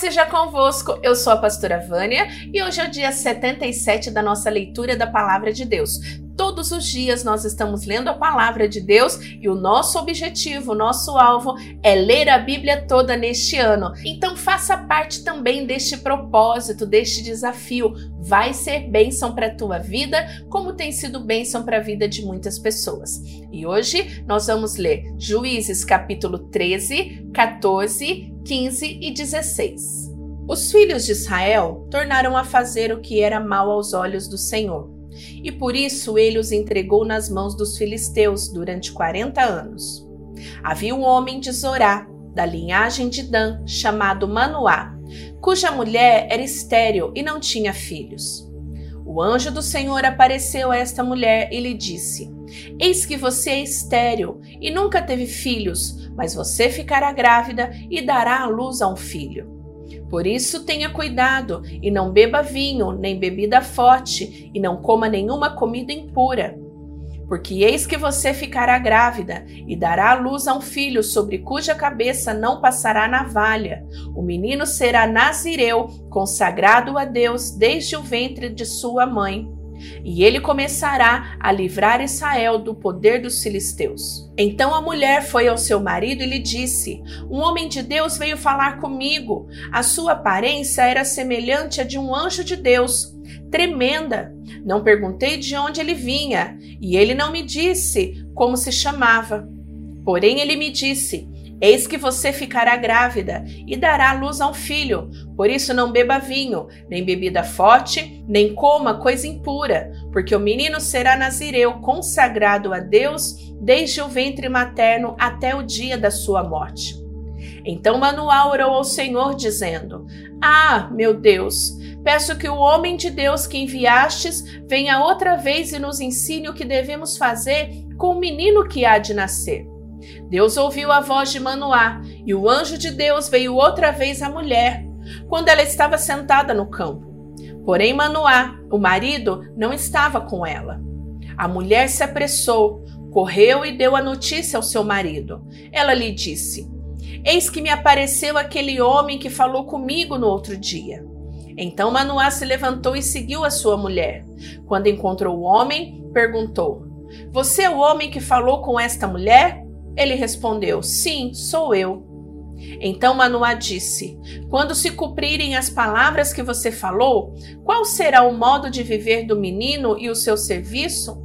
seja convosco. Eu sou a pastora Vânia e hoje é o dia 77 da nossa leitura da palavra de Deus. Todos os dias nós estamos lendo a palavra de Deus e o nosso objetivo, o nosso alvo é ler a Bíblia toda neste ano. Então faça parte também deste propósito, deste desafio. Vai ser bênção para a tua vida, como tem sido bênção para a vida de muitas pessoas. E hoje nós vamos ler Juízes capítulo 13, 14, 15 e 16. Os filhos de Israel tornaram a fazer o que era mal aos olhos do Senhor e por isso ele os entregou nas mãos dos filisteus durante quarenta anos. Havia um homem de Zorá, da linhagem de Dan, chamado Manoá, cuja mulher era estéril e não tinha filhos. O anjo do Senhor apareceu a esta mulher e lhe disse: Eis que você é estéril e nunca teve filhos, mas você ficará grávida e dará à luz a um filho. Por isso tenha cuidado e não beba vinho, nem bebida forte, e não coma nenhuma comida impura. Porque eis que você ficará grávida e dará à luz a um filho sobre cuja cabeça não passará navalha. O menino será nazireu, consagrado a Deus desde o ventre de sua mãe e ele começará a livrar Israel do poder dos filisteus. Então a mulher foi ao seu marido e lhe disse: Um homem de Deus veio falar comigo. A sua aparência era semelhante à de um anjo de Deus, tremenda. Não perguntei de onde ele vinha, e ele não me disse como se chamava. Porém, ele me disse: Eis que você ficará grávida e dará luz a um filho. Por isso não beba vinho, nem bebida forte, nem coma coisa impura, porque o menino será nazireu, consagrado a Deus desde o ventre materno até o dia da sua morte. Então Manuel orou ao Senhor, dizendo: Ah, meu Deus, peço que o homem de Deus que enviastes venha outra vez e nos ensine o que devemos fazer com o menino que há de nascer. Deus ouviu a voz de Manoá, e o anjo de Deus veio outra vez à mulher, quando ela estava sentada no campo. Porém, Manoá, o marido, não estava com ela. A mulher se apressou, correu e deu a notícia ao seu marido. Ela lhe disse: Eis que me apareceu aquele homem que falou comigo no outro dia. Então Manoá se levantou e seguiu a sua mulher. Quando encontrou o homem, perguntou: Você é o homem que falou com esta mulher? Ele respondeu: Sim, sou eu. Então Manoá disse: Quando se cumprirem as palavras que você falou, qual será o modo de viver do menino e o seu serviço?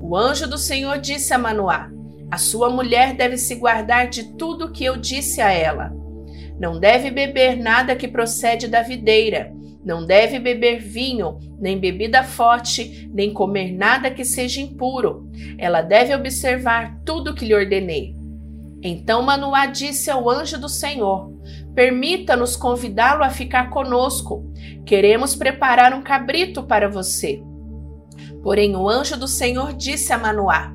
O anjo do Senhor disse a Manoá: A sua mulher deve se guardar de tudo o que eu disse a ela. Não deve beber nada que procede da videira, não deve beber vinho, nem bebida forte, nem comer nada que seja impuro. Ela deve observar tudo o que lhe ordenei. Então Manoá disse ao anjo do Senhor: Permita-nos convidá-lo a ficar conosco. Queremos preparar um cabrito para você. Porém, o anjo do Senhor disse a Manoá: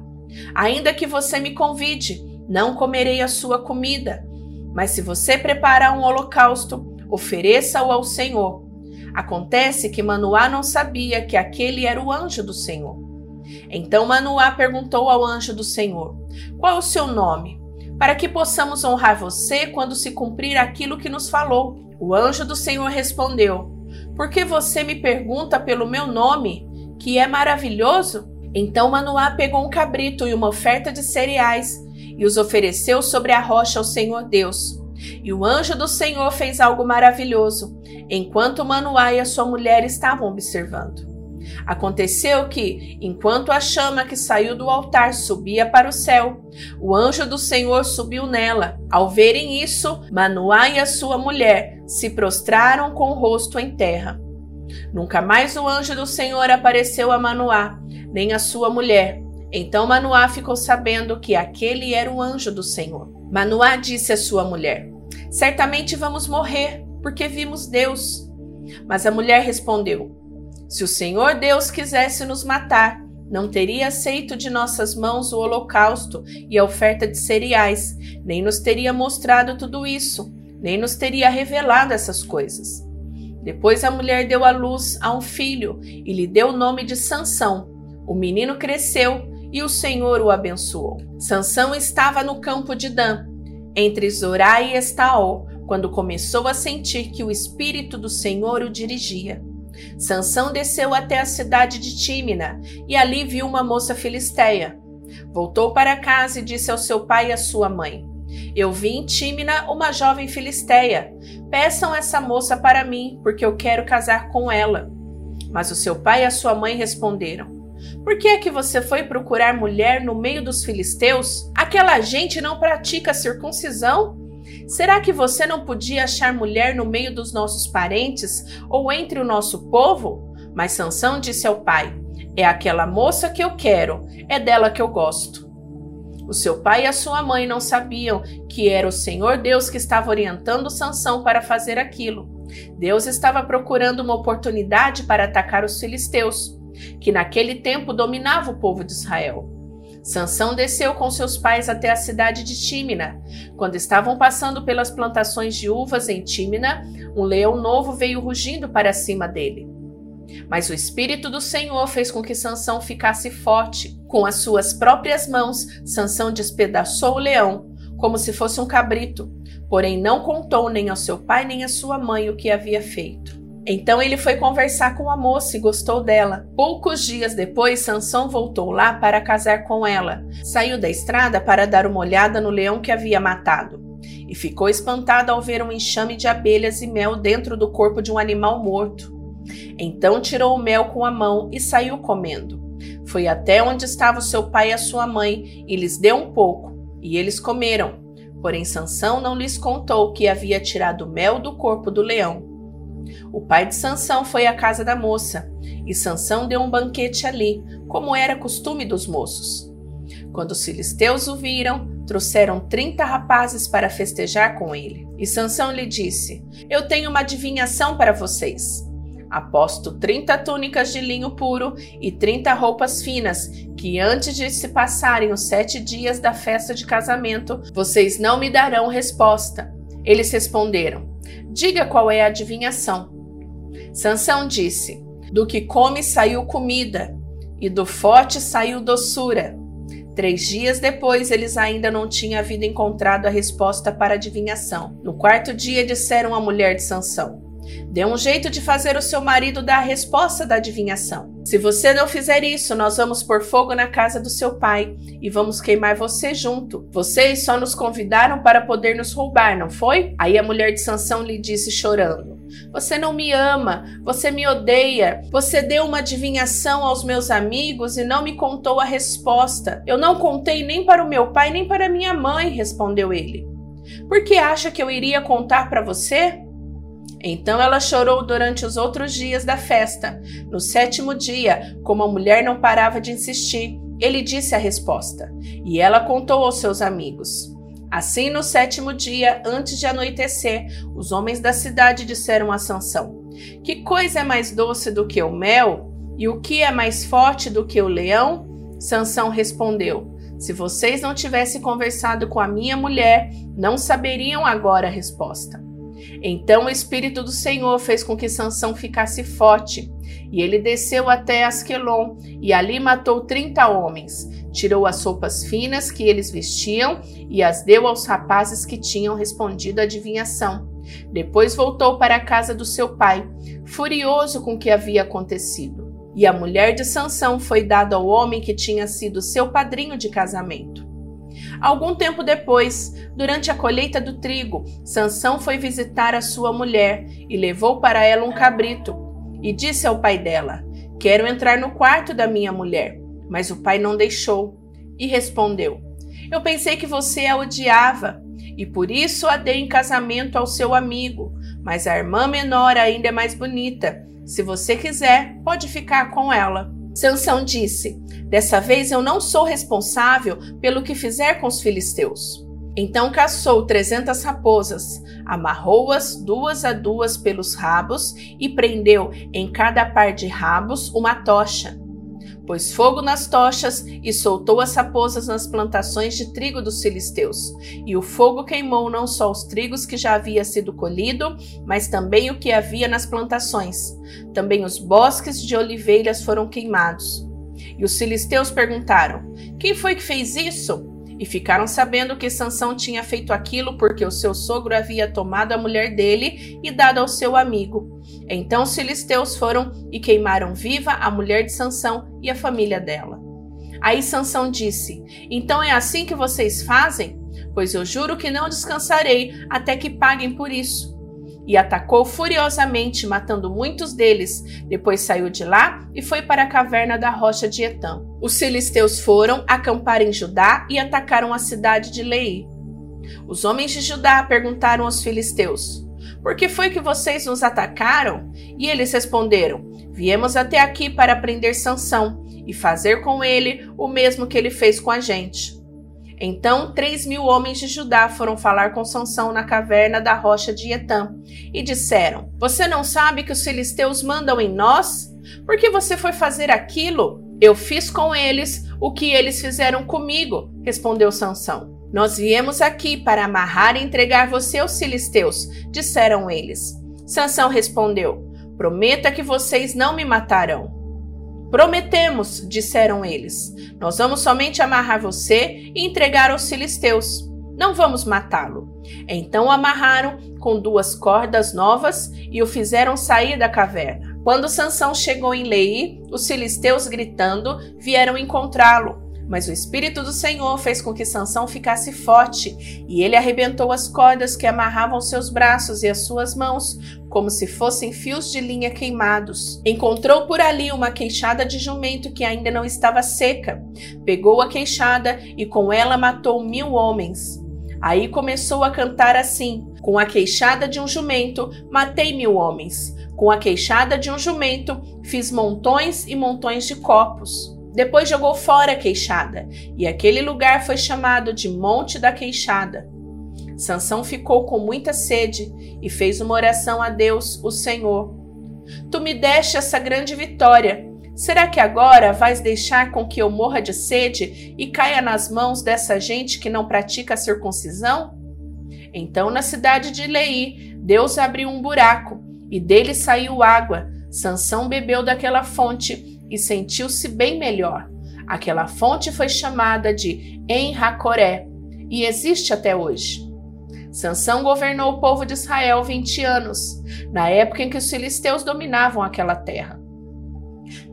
Ainda que você me convide, não comerei a sua comida. Mas se você preparar um holocausto, ofereça-o ao Senhor. Acontece que Manoá não sabia que aquele era o anjo do Senhor. Então Manoá perguntou ao anjo do Senhor: Qual é o seu nome? Para que possamos honrar você quando se cumprir aquilo que nos falou. O anjo do Senhor respondeu: Por que você me pergunta pelo meu nome, que é maravilhoso? Então Manoá pegou um cabrito e uma oferta de cereais e os ofereceu sobre a rocha ao Senhor Deus. E o anjo do Senhor fez algo maravilhoso, enquanto Manoá e a sua mulher estavam observando. Aconteceu que, enquanto a chama que saiu do altar subia para o céu, o anjo do Senhor subiu nela. Ao verem isso, Manoá e a sua mulher se prostraram com o rosto em terra. Nunca mais o anjo do Senhor apareceu a Manoá, nem a sua mulher. Então Manoá ficou sabendo que aquele era o anjo do Senhor. Manoá disse à sua mulher: Certamente vamos morrer, porque vimos Deus. Mas a mulher respondeu: Se o Senhor Deus quisesse nos matar, não teria aceito de nossas mãos o holocausto e a oferta de cereais, nem nos teria mostrado tudo isso, nem nos teria revelado essas coisas. Depois a mulher deu à luz a um filho e lhe deu o nome de Sansão. O menino cresceu e o Senhor o abençoou. Sansão estava no campo de Dan, entre Zorá e Estaol, quando começou a sentir que o espírito do Senhor o dirigia. Sansão desceu até a cidade de Tímina e ali viu uma moça filisteia. Voltou para casa e disse ao seu pai e à sua mãe: Eu vi em Tímina uma jovem filisteia. Peçam essa moça para mim, porque eu quero casar com ela. Mas o seu pai e a sua mãe responderam: por que é que você foi procurar mulher no meio dos filisteus? Aquela gente não pratica circuncisão? Será que você não podia achar mulher no meio dos nossos parentes ou entre o nosso povo? Mas Sansão disse ao pai: É aquela moça que eu quero, é dela que eu gosto. O seu pai e a sua mãe não sabiam que era o Senhor Deus que estava orientando Sansão para fazer aquilo. Deus estava procurando uma oportunidade para atacar os filisteus que naquele tempo dominava o povo de Israel. Sansão desceu com seus pais até a cidade de Tímina. Quando estavam passando pelas plantações de uvas em Tímina, um leão novo veio rugindo para cima dele. Mas o espírito do Senhor fez com que Sansão ficasse forte. Com as suas próprias mãos, Sansão despedaçou o leão, como se fosse um cabrito, porém não contou nem ao seu pai nem à sua mãe o que havia feito. Então ele foi conversar com a moça e gostou dela. Poucos dias depois, Sansão voltou lá para casar com ela. Saiu da estrada para dar uma olhada no leão que havia matado. E ficou espantado ao ver um enxame de abelhas e mel dentro do corpo de um animal morto. Então tirou o mel com a mão e saiu comendo. Foi até onde estava seu pai e a sua mãe e lhes deu um pouco, e eles comeram. Porém Sansão não lhes contou que havia tirado o mel do corpo do leão. O pai de Sansão foi à casa da moça, e Sansão deu um banquete ali, como era costume dos moços. Quando os filisteus o viram, trouxeram trinta rapazes para festejar com ele. E Sansão lhe disse: Eu tenho uma adivinhação para vocês. Aposto trinta túnicas de linho puro e trinta roupas finas, que antes de se passarem os sete dias da festa de casamento, vocês não me darão resposta. Eles responderam: Diga qual é a adivinhação. Sansão disse: Do que come saiu comida, e do forte saiu doçura. Três dias depois, eles ainda não tinham havido encontrado a resposta para a adivinhação. No quarto dia, disseram à mulher de Sansão: Dê um jeito de fazer o seu marido dar a resposta da adivinhação. Se você não fizer isso, nós vamos pôr fogo na casa do seu pai e vamos queimar você junto. Vocês só nos convidaram para poder nos roubar, não foi? Aí a mulher de Sansão lhe disse chorando: Você não me ama, você me odeia. Você deu uma adivinhação aos meus amigos e não me contou a resposta. Eu não contei nem para o meu pai nem para minha mãe, respondeu ele. Por que acha que eu iria contar para você? Então ela chorou durante os outros dias da festa. No sétimo dia, como a mulher não parava de insistir, ele disse a resposta, e ela contou aos seus amigos. Assim, no sétimo dia, antes de anoitecer, os homens da cidade disseram a Sansão: Que coisa é mais doce do que o mel? E o que é mais forte do que o leão? Sansão respondeu: Se vocês não tivessem conversado com a minha mulher, não saberiam agora a resposta. Então o espírito do Senhor fez com que Sansão ficasse forte, e ele desceu até Asquelon e ali matou trinta homens. Tirou as roupas finas que eles vestiam e as deu aos rapazes que tinham respondido à adivinhação. Depois voltou para a casa do seu pai, furioso com o que havia acontecido. E a mulher de Sansão foi dada ao homem que tinha sido seu padrinho de casamento. Algum tempo depois, durante a colheita do trigo, Sansão foi visitar a sua mulher e levou para ela um cabrito. E disse ao pai dela: Quero entrar no quarto da minha mulher. Mas o pai não deixou e respondeu: Eu pensei que você a odiava e por isso a dei em casamento ao seu amigo. Mas a irmã menor ainda é mais bonita. Se você quiser, pode ficar com ela. Sansão disse: Dessa vez eu não sou responsável pelo que fizer com os filisteus. Então caçou trezentas raposas, amarrou-as duas a duas pelos rabos e prendeu em cada par de rabos uma tocha. Pôs fogo nas tochas e soltou as raposas nas plantações de trigo dos filisteus. E o fogo queimou não só os trigos que já havia sido colhido, mas também o que havia nas plantações. Também os bosques de oliveiras foram queimados. E os filisteus perguntaram: Quem foi que fez isso? E ficaram sabendo que Sansão tinha feito aquilo porque o seu sogro havia tomado a mulher dele e dado ao seu amigo. Então os filisteus foram e queimaram viva a mulher de Sansão e a família dela. Aí Sansão disse: Então é assim que vocês fazem? Pois eu juro que não descansarei até que paguem por isso e atacou furiosamente, matando muitos deles. Depois saiu de lá e foi para a caverna da rocha de Etã. Os filisteus foram acampar em Judá e atacaram a cidade de Lei. Os homens de Judá perguntaram aos filisteus: Por que foi que vocês nos atacaram? E eles responderam: Viemos até aqui para prender Sansão e fazer com ele o mesmo que ele fez com a gente. Então, três mil homens de Judá foram falar com Sansão na caverna da rocha de Etã e disseram: Você não sabe que os filisteus mandam em nós? Por que você foi fazer aquilo? Eu fiz com eles o que eles fizeram comigo, respondeu Sansão. Nós viemos aqui para amarrar e entregar você aos filisteus, disseram eles. Sansão respondeu: Prometa que vocês não me matarão. Prometemos, disseram eles. Nós vamos somente amarrar você e entregar aos filisteus. Não vamos matá-lo. Então amarraram com duas cordas novas e o fizeram sair da caverna. Quando Sansão chegou em Lei, os filisteus gritando vieram encontrá-lo. Mas o Espírito do Senhor fez com que Sansão ficasse forte, e ele arrebentou as cordas que amarravam seus braços e as suas mãos, como se fossem fios de linha queimados. Encontrou por ali uma queixada de jumento que ainda não estava seca. Pegou a queixada e com ela matou mil homens. Aí começou a cantar assim: Com a queixada de um jumento, matei mil homens. Com a queixada de um jumento, fiz montões e montões de copos. Depois jogou fora a queixada, e aquele lugar foi chamado de Monte da Queixada. Sansão ficou com muita sede e fez uma oração a Deus, o Senhor. Tu me deste essa grande vitória. Será que agora vais deixar com que eu morra de sede e caia nas mãos dessa gente que não pratica a circuncisão? Então, na cidade de Lei, Deus abriu um buraco e dele saiu água. Sansão bebeu daquela fonte e sentiu-se bem melhor. Aquela fonte foi chamada de Enracoré e existe até hoje. Sansão governou o povo de Israel 20 anos, na época em que os filisteus dominavam aquela terra.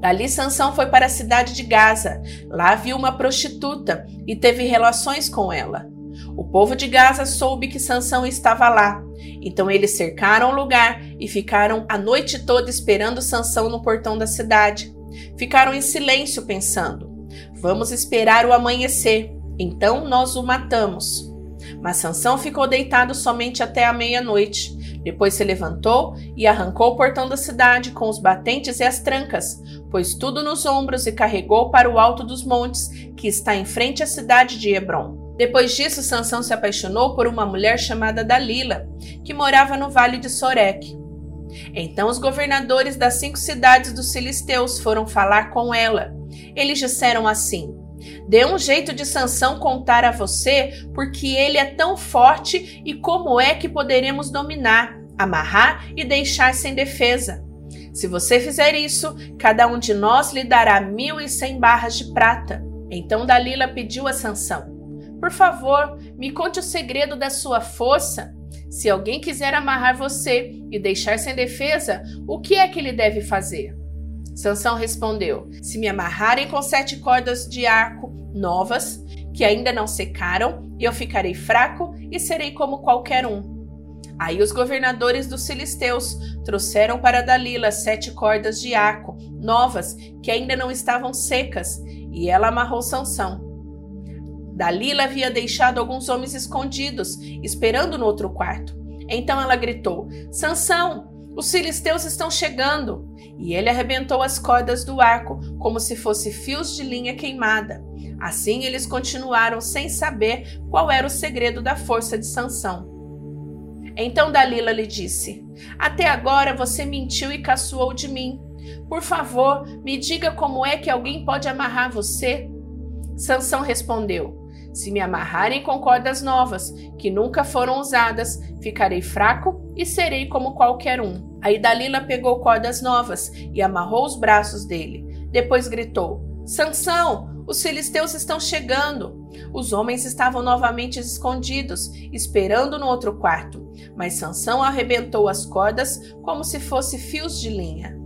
Dali Sansão foi para a cidade de Gaza. Lá viu uma prostituta e teve relações com ela. O povo de Gaza soube que Sansão estava lá. Então eles cercaram o lugar e ficaram a noite toda esperando Sansão no portão da cidade. Ficaram em silêncio pensando: Vamos esperar o amanhecer, então nós o matamos. Mas Sansão ficou deitado somente até a meia-noite. Depois se levantou e arrancou o portão da cidade com os batentes e as trancas, pôs tudo nos ombros e carregou para o alto dos montes, que está em frente à cidade de Hebron. Depois disso, Sansão se apaixonou por uma mulher chamada Dalila, que morava no vale de Soreque. Então os governadores das cinco cidades dos filisteus foram falar com ela. Eles disseram assim: Dê um jeito de Sansão contar a você, porque ele é tão forte e como é que poderemos dominar, amarrar e deixar sem defesa. Se você fizer isso, cada um de nós lhe dará mil e cem barras de prata. Então Dalila pediu a Sansão: Por favor, me conte o segredo da sua força. Se alguém quiser amarrar você e deixar sem defesa, o que é que ele deve fazer? Sansão respondeu: Se me amarrarem com sete cordas de arco novas, que ainda não secaram, eu ficarei fraco e serei como qualquer um. Aí os governadores dos filisteus trouxeram para Dalila sete cordas de arco novas que ainda não estavam secas, e ela amarrou Sansão. Dalila havia deixado alguns homens escondidos, esperando no outro quarto. Então ela gritou: Sansão, os filisteus estão chegando! E ele arrebentou as cordas do arco, como se fosse fios de linha queimada. Assim eles continuaram sem saber qual era o segredo da força de Sansão. Então Dalila lhe disse: Até agora você mentiu e caçoou de mim. Por favor, me diga como é que alguém pode amarrar você? Sansão respondeu: se me amarrarem com cordas novas, que nunca foram usadas, ficarei fraco e serei como qualquer um. Aí Dalila pegou cordas novas e amarrou os braços dele. Depois gritou: Sansão, os filisteus estão chegando. Os homens estavam novamente escondidos, esperando no outro quarto, mas Sansão arrebentou as cordas como se fossem fios de linha.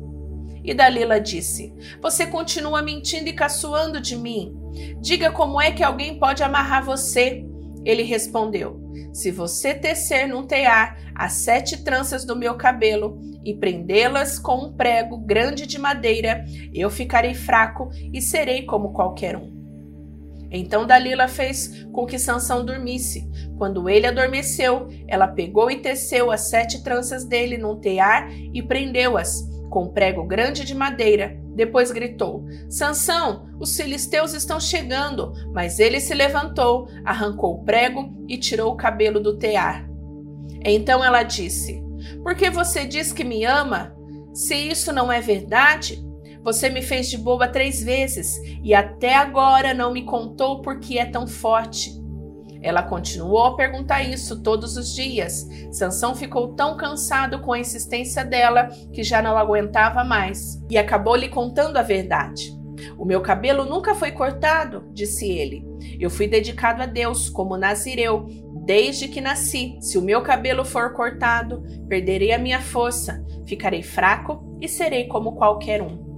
E Dalila disse: Você continua mentindo e caçoando de mim. Diga como é que alguém pode amarrar você. Ele respondeu: Se você tecer num tear as sete tranças do meu cabelo e prendê-las com um prego grande de madeira, eu ficarei fraco e serei como qualquer um. Então Dalila fez com que Sansão dormisse. Quando ele adormeceu, ela pegou e teceu as sete tranças dele num tear e prendeu-as com um prego grande de madeira. Depois gritou: Sansão, os filisteus estão chegando. Mas ele se levantou, arrancou o prego e tirou o cabelo do tear. Então ela disse: Por que você diz que me ama? Se isso não é verdade, você me fez de boba três vezes e até agora não me contou por que é tão forte. Ela continuou a perguntar isso todos os dias. Sansão ficou tão cansado com a insistência dela que já não aguentava mais e acabou lhe contando a verdade. O meu cabelo nunca foi cortado, disse ele. Eu fui dedicado a Deus como nazireu desde que nasci. Se o meu cabelo for cortado, perderei a minha força, ficarei fraco e serei como qualquer um.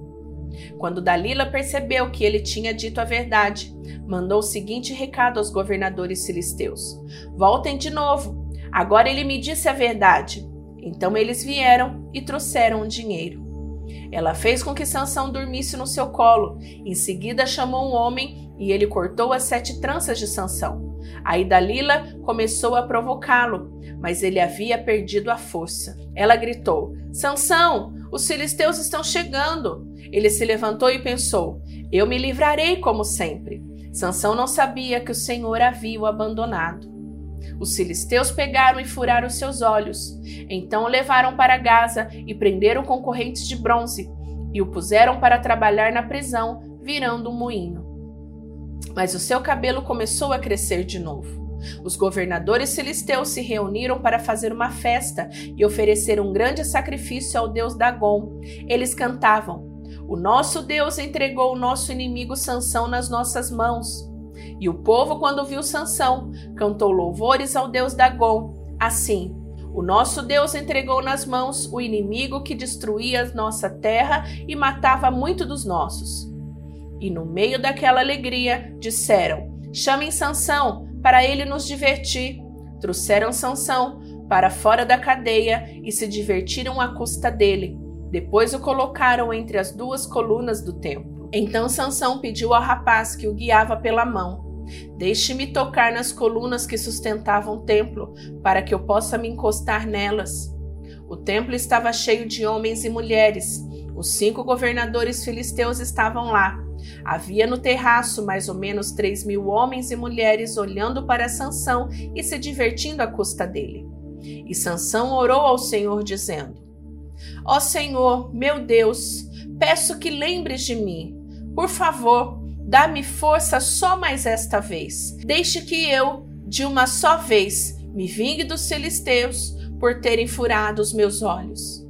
Quando Dalila percebeu que ele tinha dito a verdade, mandou o seguinte recado aos governadores filisteus: Voltem de novo. Agora ele me disse a verdade. Então eles vieram e trouxeram o dinheiro. Ela fez com que Sansão dormisse no seu colo. Em seguida chamou um homem e ele cortou as sete tranças de Sansão. Aí Dalila começou a provocá-lo, mas ele havia perdido a força. Ela gritou: Sansão, os filisteus estão chegando. Ele se levantou e pensou: Eu me livrarei como sempre. Sansão não sabia que o Senhor havia o abandonado. Os filisteus pegaram e furaram seus olhos. Então o levaram para Gaza e prenderam com correntes de bronze e o puseram para trabalhar na prisão, virando um moinho. Mas o seu cabelo começou a crescer de novo. Os governadores filisteus se reuniram para fazer uma festa e oferecer um grande sacrifício ao deus Dagon. Eles cantavam: o nosso Deus entregou o nosso inimigo Sansão nas nossas mãos. E o povo, quando viu Sansão, cantou louvores ao Deus Dagon. Assim, o nosso Deus entregou nas mãos o inimigo que destruía nossa terra e matava muito dos nossos. E no meio daquela alegria, disseram: Chamem Sansão para ele nos divertir. Trouxeram Sansão para fora da cadeia e se divertiram à custa dele. Depois o colocaram entre as duas colunas do templo. Então Sansão pediu ao rapaz que o guiava pela mão: Deixe-me tocar nas colunas que sustentavam o templo, para que eu possa me encostar nelas. O templo estava cheio de homens e mulheres. Os cinco governadores filisteus estavam lá. Havia no terraço mais ou menos três mil homens e mulheres olhando para Sansão e se divertindo à custa dele. E Sansão orou ao Senhor, dizendo: Ó Senhor, meu Deus, peço que lembres de mim. Por favor, dá-me força só mais esta vez. Deixe que eu, de uma só vez, me vingue dos filisteus por terem furado os meus olhos.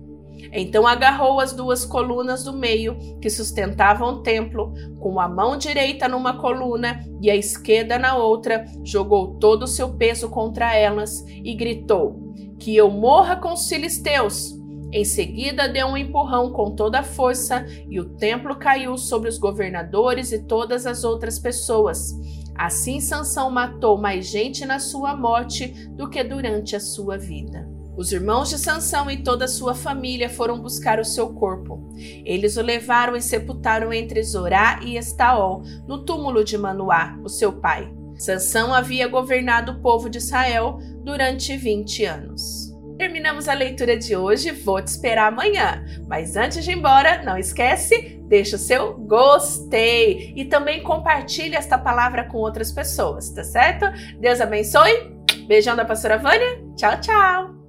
Então agarrou as duas colunas do meio que sustentavam o templo, com a mão direita numa coluna e a esquerda na outra, jogou todo o seu peso contra elas e gritou: Que eu morra com os filisteus! Em seguida, deu um empurrão com toda a força e o templo caiu sobre os governadores e todas as outras pessoas. Assim, Sansão matou mais gente na sua morte do que durante a sua vida. Os irmãos de Sansão e toda a sua família foram buscar o seu corpo. Eles o levaram e sepultaram entre Zorá e Estaol, no túmulo de Manoá, o seu pai. Sansão havia governado o povo de Israel durante 20 anos. Terminamos a leitura de hoje, vou te esperar amanhã. Mas antes de ir embora, não esquece, deixa o seu gostei e também compartilhe esta palavra com outras pessoas, tá certo? Deus abençoe. Beijão da pastora Vânia. Tchau, tchau.